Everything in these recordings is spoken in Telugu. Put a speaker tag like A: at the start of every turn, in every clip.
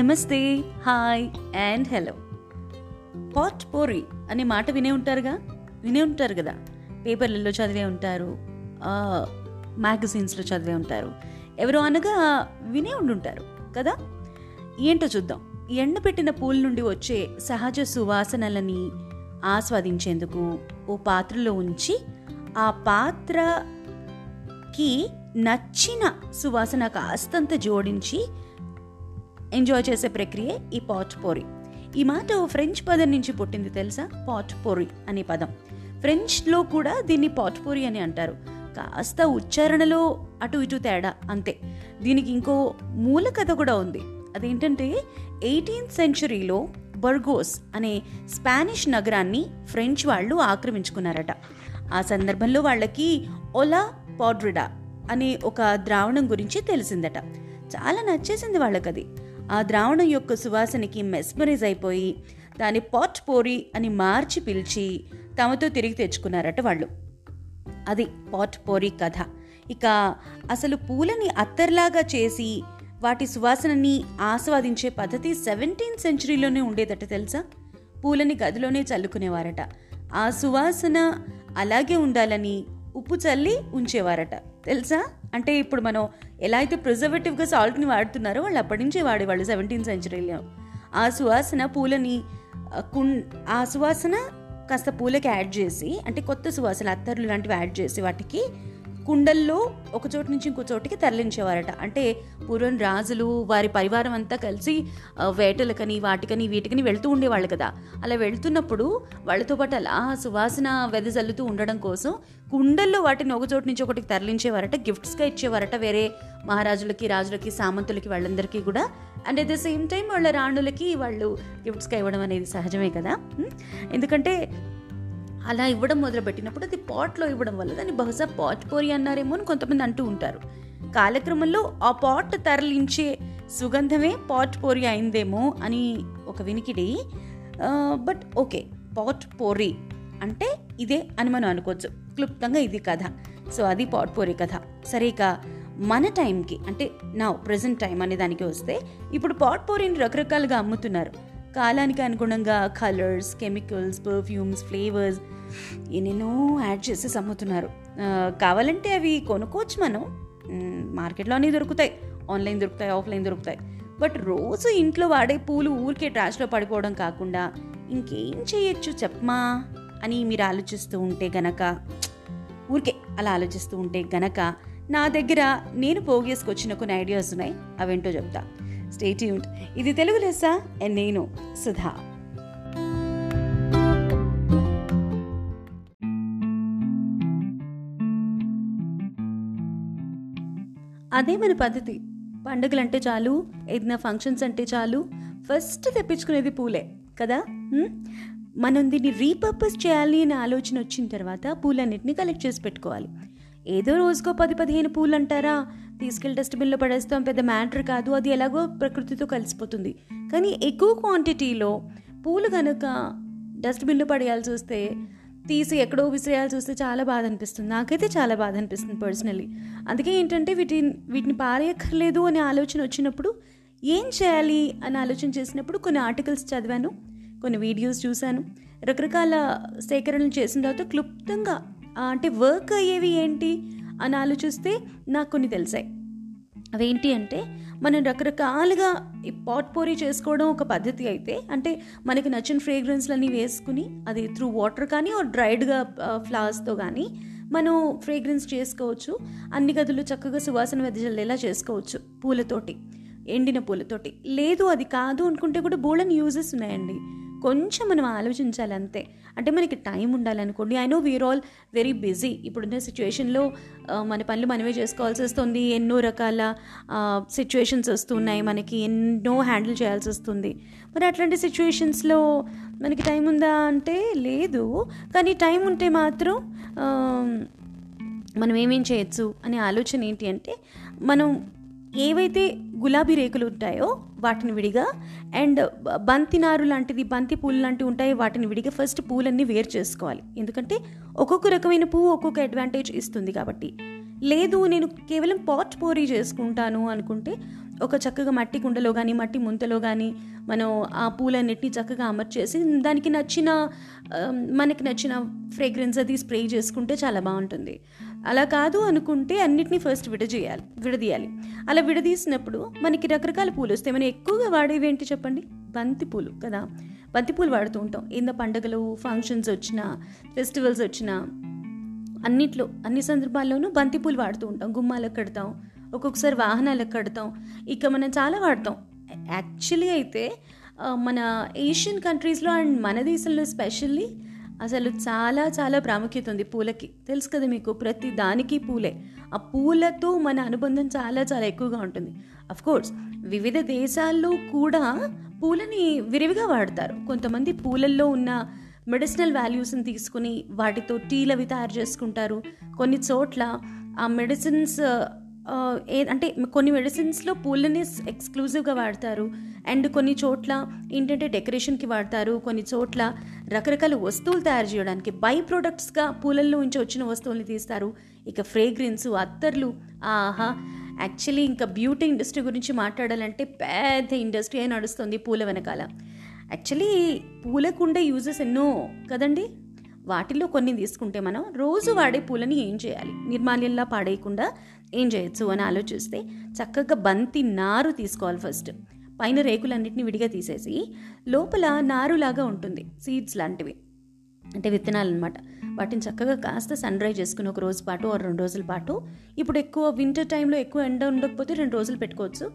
A: నమస్తే హాయ్ అండ్ హలో. పాట్ పోరి అనే మాట వినే ఉంటారుగా? వినే ఉంటారు కదా? పేపర్లలో చదివే ఉంటారు మ్యాగజైన్స్లో చదివే ఉంటారు. ఎవరో అనగా వినే ఉండుంటారు కదా? ఏంటో చూద్దాం. ఎండబెట్టిన పూల నుండి వచ్చే సహజ సువాసనలని ఆస్వాదించేందుకు ఓ పాత్రలో ఉంచి ఆ పాత్రకి నచ్చిన సువాసన కాస్తంత జోడించి ఎంజాయ్ చేసే ప్రక్రియ ఈ పాట్ పోరి. ఈ మాట ఫ్రెంచ్ పదం నుంచి పుట్టింది తెలుసా? పాట్ పోరి అనే పదం. ఫ్రెంచ్లో కూడా దీన్ని పాట్ పోరి అని అంటారు. కాస్త ఉచ్చారణలో అటు ఇటు తేడా అంతే. దీనికి ఇంకో మూల కథ కూడా ఉంది. అదేంటంటే ఎయిటీన్త్ సెంచురీలో బర్గోస్ అనే స్పానిష్ నగరాన్ని ఫ్రెంచ్ వాళ్ళు ఆక్రమించుకున్నారట. ఆ సందర్భంలో వాళ్ళకి ఒలా పాడ్రిడా అనే ఒక ద్రావణం గురించి తెలిసిందట. చాలా నచ్చేసింది వాళ్ళకది. ఆ ద్రావణం యొక్క సువాసనకి మెస్మరైజ్ అయిపోయి దాని పాట్ పోరి అని మార్చి పిలిచి తమతో తిరిగి తెచ్చుకున్నారట వాళ్ళు. అది పాట్ పోరి కథ. ఇక అసలు పూలని అత్తర్లాగా చేసి వాటి సువాసనని ఆస్వాదించే పద్ధతి సెవెంటీన్త్ సెంచురీలోనే ఉండేదట తెలుసా? పూలని గదిలోనే చల్లుకునేవారట. ఆ సువాసన అలాగే ఉండాలని ఉప్పు చల్లి ఉంచేవారట. తెలుసా? అంటే ఇప్పుడు మనం ఎలా అయితే ప్రిజర్వేటివ్గా సాల్ట్ని వాడుతున్నారో వాళ్ళు అప్పటి నుంచే వాడేవాళ్ళు సెవెంటీన్ సెంచురీలో ఆ సువాసన పూలని కుం ఆ సువాసన కాస్త పూలకి యాడ్ చేసి అంటే కొత్త సువాసన అత్తర్లు లాంటివి యాడ్ చేసి వాటికి కుండల్లో ఒక చోటు నుంచి ఇంకో చోటికి తరలించేవారట. అంటే పూర్వం రాజులు వారి పరివారం అంతా కలిసి వేటలకని వాటికని వీటికని వెళ్తూ ఉండేవాళ్ళు కదా. అలా వెళ్తున్నప్పుడు వాళ్ళతో పాటు అలా సువాసన వెదజల్లుతూ ఉండడం కోసం కుండల్లో వాటిని ఒక చోటు నుంచి ఒకటికి తరలించేవారట గిఫ్ట్స్గా ఇచ్చేవారట వేరే మహారాజులకి రాజులకి సామంతులకి వాళ్ళందరికీ కూడా. And at the same time వాళ్ళ రాణులకి వాళ్ళు గిఫ్ట్స్గా ఇవ్వడం అనేది సహజమే కదా. Hmm? ఎందుకంటే అలా ఇవ్వడం మొదలుపెట్టినప్పుడు అది పాట్లో ఇవ్వడం వల్ల దాన్ని బహుశా పాట్ పోరి అన్నారేమో అని కొంతమంది అంటూ ఉంటారు. కాలక్రమంలో ఆ పాట్ తరలించే సుగంధమే పాట్ పోరి అయిందేమో అని ఒక వినికిడి. బట్ ఓకే పాట్ పోరి. అంటే ఇదే అని మనం అనుకోవచ్చు. క్లుప్తంగా ఇది కథ. సో అది పాట్ కథ. సరే ఇక మన టైంకి అంటే నా ప్రజెంట్ టైం అనే దానికి వస్తే ఇప్పుడు పాట్పోరీని రకరకాలుగా అమ్ముతున్నారు. కాలానికి అనుగుణంగా కలర్స్ కెమికల్స్ పర్ఫ్యూమ్స్ ఫ్లేవర్స్ ఎన్నెన్నో యాడ్ చేసి అమ్ముతున్నారు. కావాలంటే అవి కొనుక్కోవచ్చు మనం. మార్కెట్లోనే దొరుకుతాయి. ఆన్లైన్ దొరుకుతాయి ఆఫ్లైన్ దొరుకుతాయి. బట్ రోజు ఇంట్లో వాడే పూలు ఊరికే ట్రాష్లో పడిపోవడం కాకుండా ఇంకేం చేయొచ్చు చెప్పమా? అని మీరు ఆలోచిస్తూ ఉంటే గనక ఊరికే అలా ఆలోచిస్తూ ఉంటే గనక నా దగ్గర నేను పోగేసుకొచ్చిన కొన్ని ఐడియాస్ ఉన్నాయి అవేంటో చెప్తా. స్టేట్యూన్ ఇది తెలుగు లెస్సా నేను సుధా. అదే మన పద్ధతి. పండుగలు అంటే చాలు ఏదైనా ఫంక్షన్స్ అంటే చాలు ఫస్ట్ తెప్పించుకునేది పూలే కదా? మనం దీన్ని రీపర్పస్ చేయాలి అనే ఆలోచన వచ్చిన తర్వాత పూలన్నిటిని కలెక్ట్ చేసి పెట్టుకోవాలి. ఏదో రోజుకో పది పదిహేను పూలు అంటారా తీసుకెళ్ళి డస్ట్బిన్లో పడేస్తాం పెద్ద మ్యాటర్ కాదు అది ఎలాగో ప్రకృతితో కలిసిపోతుంది. కానీ ఎక్కువ క్వాంటిటీలో పూలు కనుక డస్ట్బిన్లో పడేయాల్సి వస్తే తీసి ఎక్కడో విసిరేయాల్సి వస్తే చాలా బాధ అనిపిస్తుంది. నాకైతే చాలా బాధ అనిపిస్తుంది పర్సనలీ అందుకే ఏంటంటే వీటిని వీటిని పారేయక్కర్లేదు అనే ఆలోచన వచ్చినప్పుడు ఏం చేయాలి అని ఆలోచన చేసినప్పుడు కొన్ని ఆర్టికల్స్ చదివాను. కొన్ని వీడియోస్ చూశాను. రకరకాల సేకరణలు చేసిన తర్వాత క్లుప్తంగా అంటే వర్క్ అయ్యేవి ఏంటి అని ఆలోచిస్తే నాకు కొన్ని తెలిసాయి. అవేంటి అంటే మనం రకరకాలుగా ఈ పాట్ పోరీ చేసుకోవడం ఒక పద్ధతి అయితే అంటే మనకి నచ్చిన ఫ్రేగ్రెన్స్లన్నీ వేసుకుని అది త్రూ వాటర్ కానీ ఓ డ్రైడ్గా ఫ్లవర్స్తో కానీ మనం ఫ్రేగ్రెన్స్ చేసుకోవచ్చు. అన్ని గదులు చక్కగా సువాసన వెదజల్లేలా చేసుకోవచ్చు పూలతోటి ఎండిన పూలతోటి. లేదు అది కాదు అనుకుంటే కూడా బోల్డన్ యూజెస్ ఉన్నాయండి. కొంచెం మనం ఆలోచించాలి అంతే అంటే మనకి time ఉండాలనుకోండి. I know we're all very busy ఇప్పుడున్న సిచ్యువేషన్లో మన పనులు మనమే చేసుకోవాల్సి వస్తుంది. ఎన్నో రకాల సిచ్యువేషన్స్ వస్తున్నాయి మనకి. ఎన్నో హ్యాండిల్ చేయాల్సి వస్తుంది. మరి అట్లాంటి సిచ్యువేషన్స్లో మనకి టైం ఉందా అంటే లేదు. కానీ టైం ఉంటే మాత్రం మనం ఏమేం చేయొచ్చు అనే ఆలోచన ఏంటి అంటే మనం ఏవైతే గులాబీ రేకులు ఉంటాయో వాటిని విడిగా అండ్ బంతి నారు లాంటిది బంతి పూలు లాంటివి ఉంటాయో వాటిని విడిగా ఫస్ట్ పూలన్నీ వేరు చేసుకోవాలి. ఎందుకంటే ఒక్కొక్క రకమైన పువ్వు ఒక్కొక్క అడ్వాంటేజ్ ఇస్తుంది కాబట్టి. లేదు నేను కేవలం పాట్ పోరీ చేసుకుంటాను అనుకుంటే ఒక చక్కగా మట్టి కుండలో కానీ మట్టి ముంతలో కానీ మనం ఆ పూలన్నిటిని చక్కగా అమర్చేసి దానికి నచ్చిన మనకి నచ్చిన ఫ్రేగ్రెన్స్ అది స్ప్రే చేసుకుంటే చాలా బాగుంటుంది. అలా కాదు అనుకుంటే అన్నిటినీ ఫస్ట్ విడజేయాలి విడదీయాలి. అలా విడదీసినప్పుడు మనకి రకరకాల పూలు వస్తాయి. మనం ఎక్కువగా వాడేవి ఏంటి చెప్పండి? బంతి పూలు కదా. బంతి పూలు వాడుతూ ఉంటాం. ఏందో పండుగలు ఫంక్షన్స్ వచ్చినా ఫెస్టివల్స్ వచ్చినా అన్నిట్లో అన్ని సందర్భాల్లోనూ బంతిపూలు వాడుతూ ఉంటాం. గుమ్మాలకు కడతాం. ఒక్కొక్కసారి వాహనాలకు కడతాం. ఇక మనం చాలా వాడతాం. యాక్చువల్లీ అయితే మన ఏషియన్ కంట్రీస్లో అండ్ మన దేశంలో స్పెషల్లీ అసలు చాలా చాలా ప్రాముఖ్యత ఉంది పూలకి. తెలుసు కదా మీకు ప్రతి దానికి పూలే. ఆ పూలతో మన అనుబంధం చాలా చాలా ఎక్కువగా ఉంటుంది. కోర్స్ వివిధ దేశాల్లో కూడా పూలని విరివిగా వాడతారు. కొంతమంది పూలల్లో ఉన్న మెడిసినల్ వాల్యూస్ని తీసుకుని వాటితో టీలు అవి తయారు చేసుకుంటారు. కొన్ని చోట్ల ఆ మెడిసిన్స్ ఏ అంటే కొన్ని మెడిసిన్స్లో పూలని ఎక్స్క్లూజివ్గా వాడతారు. అండ్ కొన్ని చోట్ల ఏంటంటే డెకరేషన్కి వాడతారు. కొన్ని చోట్ల రకరకాల వస్తువులు తయారు చేయడానికి బై ప్రొడక్ట్స్గా పూలల్లో నుంచి వచ్చిన వస్తువుల్ని తీస్తారు. ఇక ఫ్రేగ్రెన్స్ అత్తర్లు ఆహా. యాక్చువల్లీ ఇంకా బ్యూటీ ఇండస్ట్రీ గురించి మాట్లాడాలంటే పెద్ద ఇండస్ట్రీ నడుస్తుంది పూల వెనకాల. యాక్చువల్లీ పూలకుండే యూజెస్ ఎన్నో కదండి? వాటిల్లో కొన్ని తీసుకుంటే మనం రోజు వాడే పూలని ఏం చేయాలి? నిర్మాల్యంలా పాడేయకుండా ఏం చేయొచ్చు అని ఆలోచిస్తే చక్కగా బంతి నారు తీసుకోవాలి ఫస్ట్ పైన రేకులన్నిటిని విడిగా తీసేసి లోపల నారులాగా ఉంటుంది సీడ్స్ లాంటివి. అంటే విత్తనాలు అనమాట వాటిని చక్కగా కాస్త సన్ డ్రై చేసుకుని ఒక రోజు పాటు ఒక రెండు రోజుల పాటు ఇప్పుడు ఎక్కువ వింటర్ టైంలో ఎక్కువ ఎండ ఉండకపోతే రెండు రోజులు పెట్టుకోవచ్చు.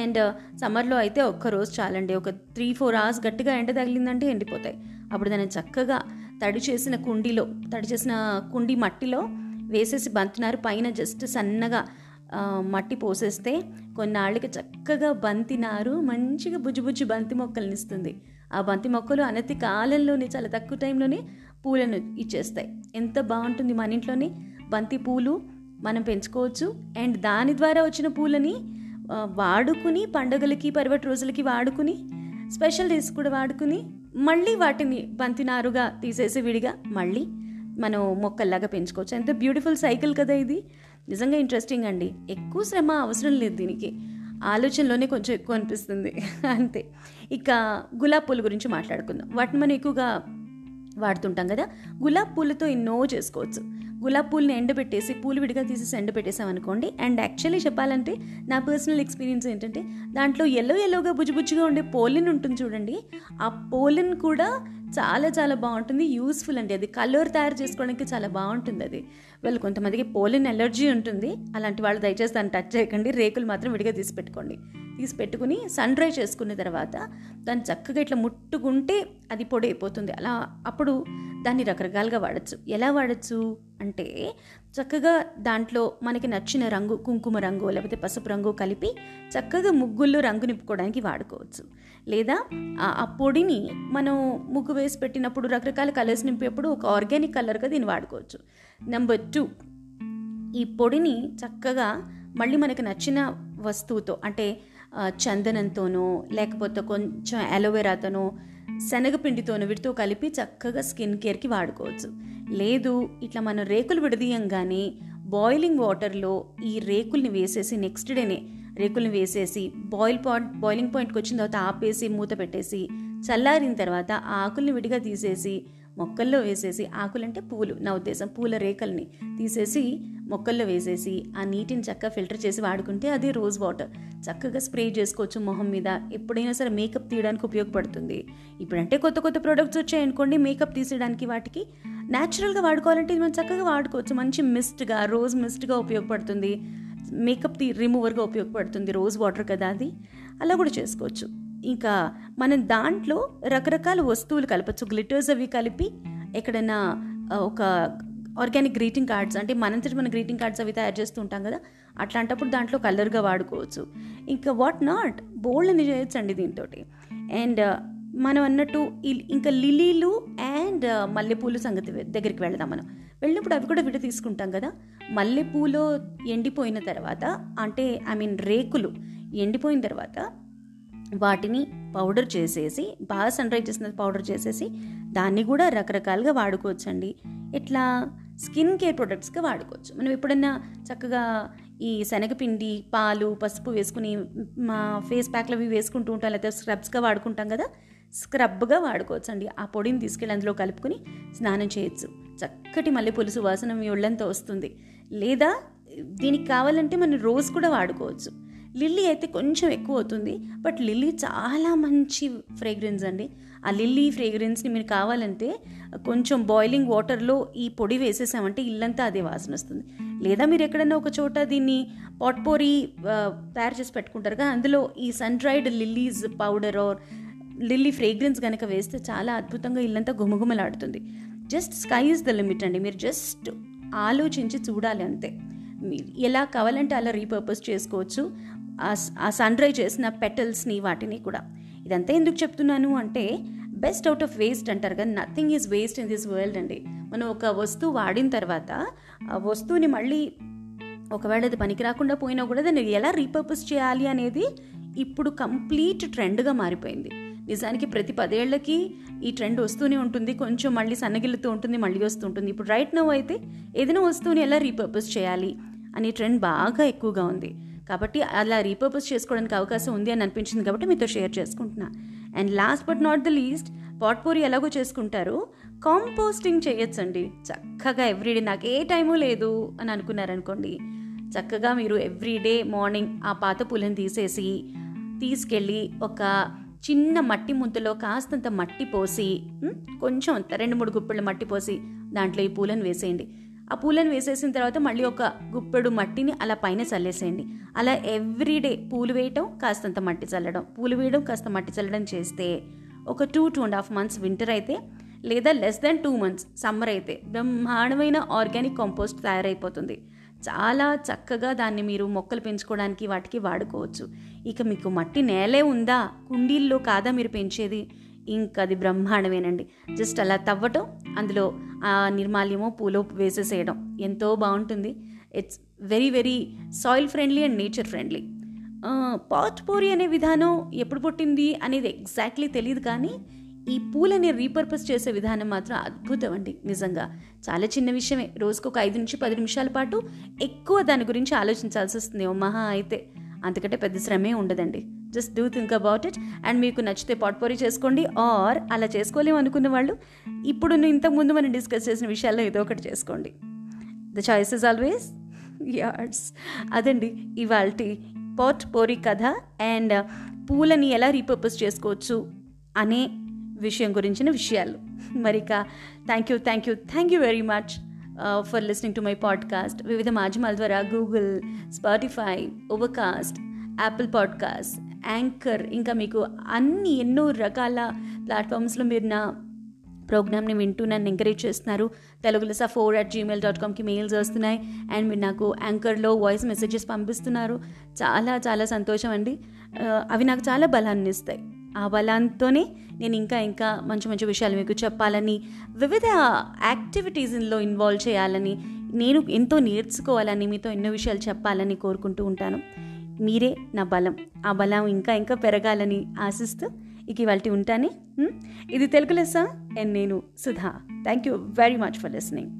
A: అండ్ uh, సమ్మర్లో అయితే ఒక్క రోజు చాలండి. ఒక త్రీ ఫోర్ అవర్స్ గట్టిగా ఎండ తగిలిందంటే ఎండిపోతాయి. అప్పుడు దాన్ని చక్కగా తడి చేసిన కుండీలో తడి చేసిన కుండీ మట్టిలో వేసేసి బంతినారు. పైన జస్ట్ సన్నగా uh, మట్టి పోసేస్తే కొన్నాళ్ళకి చక్కగా బంతి నారు మంచిగా బుజ్జి బుజ్జి బంతి మొక్కల్ని ఇస్తుంది. ఆ బంతి మొక్కలు అనతి కాలంలోనే చాలా తక్కువ టైంలోనే పూలను ఇచ్చేస్తాయి. ఎంత బాగుంటుంది మన ఇంట్లోని బంతి పూలు మనం పెంచుకోవచ్చు. అండ్ దాని ద్వారా వచ్చిన పూలని వాడుకుని పండుగలకి పర్వటి రోజులకి వాడుకుని స్పెషల్ డేస్ కూడా వాడుకుని మళ్ళీ వాటిని బంతి నారుగా తీసేసి విడిగా మళ్ళీ మనం మొక్కల్లాగా పెంచుకోవచ్చు. ఎంత బ్యూటిఫుల్ సైకిల్ కదా ఇది. నిజంగా ఇంట్రెస్టింగ్ అండి. ఎక్కువ శ్రమ అవసరం లేదు దీనికి. ఆలోచనలోనే కొంచెం ఎక్కువ అనిపిస్తుంది. అంతే. ఇక గులాబ్ పూల గురించి మాట్లాడుకుందాం. వాటిని మనం ఎక్కువగా వాడుతుంటాం కదా. గులాబ్ పూలతో ఎన్నో చేసుకోవచ్చు. గులాబ్ పూలని ఎండబెట్టేసి పూలు విడిగా తీసేసి ఎండబెట్టేసాం అనుకోండి అండ్ యాక్చువల్లీ చెప్పాలంటే నా పర్సనల్ ఎక్స్పీరియన్స్ ఏంటంటే దాంట్లో ఎల్లో ఎల్లోగా బుజ్జిబుజ్జిగా ఉండే పోలిన్ ఉంటుంది చూడండి. ఆ పోలిన్ కూడా చాలా చాలా బాగుంటుంది యూస్ఫుల్ అండి. అది కలర్ తయారు చేసుకోవడానికి చాలా బాగుంటుంది అది. వాళ్ళు కొంతమందికి పోలిన్ ఎలర్జీ ఉంటుంది. అలాంటి వాళ్ళు దయచేసి దాన్ని టచ్ చేయకండి. రేకులు మాత్రం విడిగా తీసి పెట్టుకోండి. తీసి పెట్టుకుని సన్ డ్రై చేసుకున్న తర్వాత దాన్ని చక్కగా ఇట్లా ముట్టుకుంటే అది పొడి అయిపోతుంది. అలా అప్పుడు దాన్ని రకరకాలుగా వాడచ్చు. ఎలా వాడచ్చు? అంటే చక్కగా దాంట్లో మనకి నచ్చిన రంగు కుంకుమ రంగు లేకపోతే పసుపు రంగు కలిపి చక్కగా ముగ్గుల్లో రంగు నింపుకోవడానికి వాడుకోవచ్చు. లేదా ఆ- పొడిని మనం ముగ్గు వేసి పెట్టినప్పుడు రకరకాల కలర్స్ నింపేప్పుడు ఒక ఆర్గానిక్ కలర్గా దీన్ని వాడుకోవచ్చు. నెంబర్ టూ ఈ పొడిని చక్కగా మళ్ళీ మనకు నచ్చిన వస్తువుతో అంటే చందనంతోనో లేకపోతే కొంచెం అలోవెరాతోనో శనగపిండితోనో వీటితో కలిపి చక్కగా స్కిన్ కేర్కి వాడుకోవచ్చు. లేదు ఇట్లా మనం రేకులు విడదీయంగానే బాయిలింగ్ వాటర్లో ఈ రేకుల్ని వేసేసి నెక్స్ట్ డేనే రేకుల్ని వేసేసి బాయిల్ పాయింట్ బాయిలింగ్ పాయింట్కి వచ్చిన తర్వాత ఆపేసి మూత పెట్టేసి చల్లారిన తర్వాత ఆ ఆకుల్ని విడిగా తీసేసి మొక్కల్లో వేసేసి ఆకులంటే పూలు నా ఉద్దేశం పూల రేకల్ని తీసేసి మొక్కల్లో వేసేసి ఆ నీటిని చక్కగా ఫిల్టర్ చేసి వాడుకుంటే అది రోజ్ వాటర్ చక్కగా స్ప్రే చేసుకోవచ్చు మొహం మీద. ఎప్పుడైనా సరే మేకప్ తీయడానికి ఉపయోగపడుతుంది. ఇప్పుడంటే కొత్త కొత్త ప్రొడక్ట్స్ వచ్చాయనుకోండి మేకప్ తీసేయడానికి వాటికి న్యాచురల్గా వాడుకోవాలంటే ఇది మనం చక్కగా వాడుకోవచ్చు. మంచి మిస్ట్గా రోజ్ మిస్ట్గా ఉపయోగపడుతుంది. మేకప్ ది రిమూవర్గా ఉపయోగపడుతుంది. రోజ్ వాటర్ కదా అది. అలా కూడా చేసుకోవచ్చు. ఇంకా మనం దాంట్లో రకరకాల వస్తువులు కలపచ్చు. గ్లిటర్స్ అవి కలిపి ఎక్కడైనా ఒక ఆర్గానిక్ గ్రీటింగ్ కార్డ్స్ అంటే మనంతటి మన గ్రీటింగ్ కార్డ్స్ అవి తయారు చేస్తూ ఉంటాం కదా. అట్లాంటప్పుడు దాంట్లో కలర్గా వాడుకోవచ్చు. ఇంకా వాట్ నాట్ బోల్డ్ అని చేయొచ్చండి దీంతో అండ్ మనం అన్నట్టు ఇంకా లిలీలు అండ్ మల్లెపూలు సంగతి దగ్గరికి వెళదాం మనం. వెళ్ళినప్పుడు అవి కూడా విడ తీసుకుంటాం కదా? మల్లెపూలు ఎండిపోయిన తర్వాత అంటే ఐ మీన్ రేకులు ఎండిపోయిన తర్వాత వాటిని పౌడర్ చేసేసి బాగా సన్ డ్రై చేసిన పౌడర్ చేసేసి దాన్ని కూడా రకరకాలుగా వాడుకోవచ్చండి. ఇట్లా స్కిన్ కేర్ ప్రొడక్ట్స్గా వాడుకోవచ్చు. మనం ఎప్పుడన్నా చక్కగా ఈ శనగపిండి పాలు పసుపు వేసుకుని మా ఫేస్ ప్యాక్లు అవి వేసుకుంటూ ఉంటాం లేకపోతే స్క్రబ్స్గా వాడుకుంటాం కదా? స్క్రబ్గా వాడుకోవచ్చు అండి ఆ పొడిని తీసుకెళ్ళి అందులో కలుపుకొని స్నానం చేయొచ్చు. చక్కటి మల్లెపూలు సువాసన మీ ఒళ్ళంతా వస్తుంది. లేదా దీనికి కావాలంటే మనం రోజ్ కూడా వాడుకోవచ్చు. లిల్లీ అయితే కొంచెం ఎక్కువ అవుతుంది. బట్ లిల్లీ చాలా మంచి ఫ్రేగ్రెన్స్ అండి. ఆ లిల్లీ ఫ్రేగ్రెన్స్ని మీరు కావాలంటే కొంచెం బాయిలింగ్ వాటర్లో ఈ పొడి వేసేసామంటే ఇల్లంతా అదే వాసన వస్తుంది. లేదా మీరు ఎక్కడైనా ఒక చోట దీన్ని పాట్పోరీ తయారు చేసి పెట్టుకుంటారు కదా అందులో ఈ sun dried lilies powder or lily fragrance కనుక వేస్తే చాలా అద్భుతంగా ఇల్లంతా గుమగుమలాడుతుంది. Just sky is the limit అండి. మీరు జస్ట్ ఆలోచించి చూడాలి అంతే. మీరు ఎలా కావాలంటే అలా రీపర్పస్ చేసుకోవచ్చు. ఆ సన్ డ్రై చేసిన పెటల్స్ని వాటిని కూడా. ఇదంతా ఎందుకు చెప్తున్నాను అంటే బెస్ట్ అవుట్ ఆఫ్ వేస్ట్ అంటారు కదా nothing is waste in this world అండి. మనం ఒక వస్తువు వాడిన తర్వాత ఆ వస్తువుని మళ్ళీ ఒకవేళ అది పనికి రాకుండా పోయినా కూడా దాన్ని ఎలా రీపర్పస్ చేయాలి అనేది ఇప్పుడు కంప్లీట్ ట్రెండ్గా మారిపోయింది. నిజానికి ప్రతి పదేళ్ళకి ఈ ట్రెండ్ వస్తూనే ఉంటుంది. కొంచెం మళ్ళీ సన్నగిల్లుతూ ఉంటుంది మళ్ళీ వస్తూ ఉంటుంది. ఇప్పుడు రైట్ నవ్ అయితే ఏదైనా వస్తువుని ఎలా రీపర్పస్ చేయాలి అనే ట్రెండ్ బాగా ఎక్కువగా ఉంది. కాబట్టి అలా రీపర్పస్ చేసుకోవడానికి అవకాశం ఉంది అని అనిపించింది కాబట్టి మీతో షేర్ చేసుకుంటున్నా. And last but not the least potpourri ఎలాగో చేసుకుంటారు? కాంపోస్టింగ్ చేయొచ్చండి. చక్కగా ఎవ్రీడే నాకు ఏ టైము లేదు అని అనుకున్నారనుకోండి. చక్కగా మీరు ఎవ్రీడే మార్నింగ్ ఆ పాత పూలను తీసేసి తీసుకెళ్ళి ఒక చిన్న మట్టి ముద్దలో కాస్తంత మట్టి పోసి కొంచెం రెండు మూడు గుప్పెళ్ళ మట్టి పోసి దాంట్లో ఈ పూలను వేసేయండి. ఆ పూలను వేసేసిన తర్వాత మళ్ళీ ఒక గుప్పెడు మట్టిని అలా పైన చల్లేసేయండి. అలా ఎవ్రీడే పూలు వేయటం కాస్తంత మట్టి చల్లడం. పూలు వేయడం కాస్త మట్టి చల్లడం చేస్తే ఒక two two and half months winter అయితే లేదా less than two months summer అయితే బ్రహ్మాండమైన ఆర్గానిక్ కాంపోస్ట్ తయారైపోతుంది. చాలా చక్కగా దాన్ని మీరు మొక్కలు పెంచుకోవడానికి వాటికి వాడుకోవచ్చు. ఇక మీకు మట్టి నేలే ఉందా? కుండీల్లో కాదా మీరు పెంచేది? ఇంకా అది బ్రహ్మాండమేనండి. జస్ట్ అలా తవ్వటం అందులో ఆ నిర్మాల్యమో పూలో వేసేసేయడం ఎంతో బాగుంటుంది. It's very very soil friendly and nature friendly potpourri అనే విధానం ఎప్పుడు పుట్టింది అనేది ఎగ్జాక్ట్లీ తెలియదు కానీ ఈ పూలని రీపర్పస్ చేసే విధానం మాత్రం అద్భుతం అండి నిజంగా. చాలా చిన్న విషయమే. రోజుకు ఒక ఐదు నుంచి పది నిమిషాల పాటు ఎక్కువ దాని గురించి ఆలోచించాల్సి వస్తుంది ఓ మహా అయితే. అంతకంటే పెద్ద శ్రమే ఉండదండి. Just do think about it and మీకు నచ్చితే పాట్పోరీ చేసుకోండి ఆర్ అలా చేసుకోలేము అనుకున్న వాళ్ళు ఇప్పుడు ఇంతకుముందు మనం డిస్కస్ చేసిన విషయాల్లో ఏదో ఒకటి చేసుకోండి. The choice is always yours అదండి ఇవాళ పాట్ పోరీ కథ అండ్ uh, పూలని ఎలా రీపర్పస్ చేసుకోవచ్చు అనే విషయం గురించిన విషయాలు. మరిక thank you thank you thank you very much for listening to my podcast వివిధ మాధ్యమాల ద్వారా Google Spotify Overcast Apple podcast Anchor ఇంకా మీకు అన్ని ఎన్నో రకాల ప్లాట్ఫామ్స్లో మీరు నా ప్రోగ్రామ్ని వింటూ నన్ను ఎంకరేజ్ చేస్తున్నారు తెలుగులో ఫోర్ అట్ జీమెయిల్ డాట్ కామ్కి మెయిల్స్ వస్తున్నాయి. అండ్ మీరు నాకు యాంకర్లో వాయిస్ మెసేజెస్ పంపిస్తున్నారు. చాలా చాలా సంతోషం అండి. Uh, అవి నాకు చాలా బలాన్ని ఇస్తాయి ఆ బలంతోనే నేను ఇంకా ఇంకా మంచి మంచి విషయాలు మీకు చెప్పాలని వివిధ యాక్టివిటీస్లో ఇన్వాల్వ్ చేయాలని నేను ఎంతో నేర్చుకోవాలని మీతో ఎన్నో విషయాలు చెప్పాలని కోరుకుంటూ ఉంటాను. మీరే నా బలం. ఆ బలం ఇంకా ఇంకా పెరగాలని ఆశిస్తూ ఇక ఇవాళ ఉంటాను ఇది తెలుగు లెస్స అండ్ నేను Sudha. Thank you very much for listening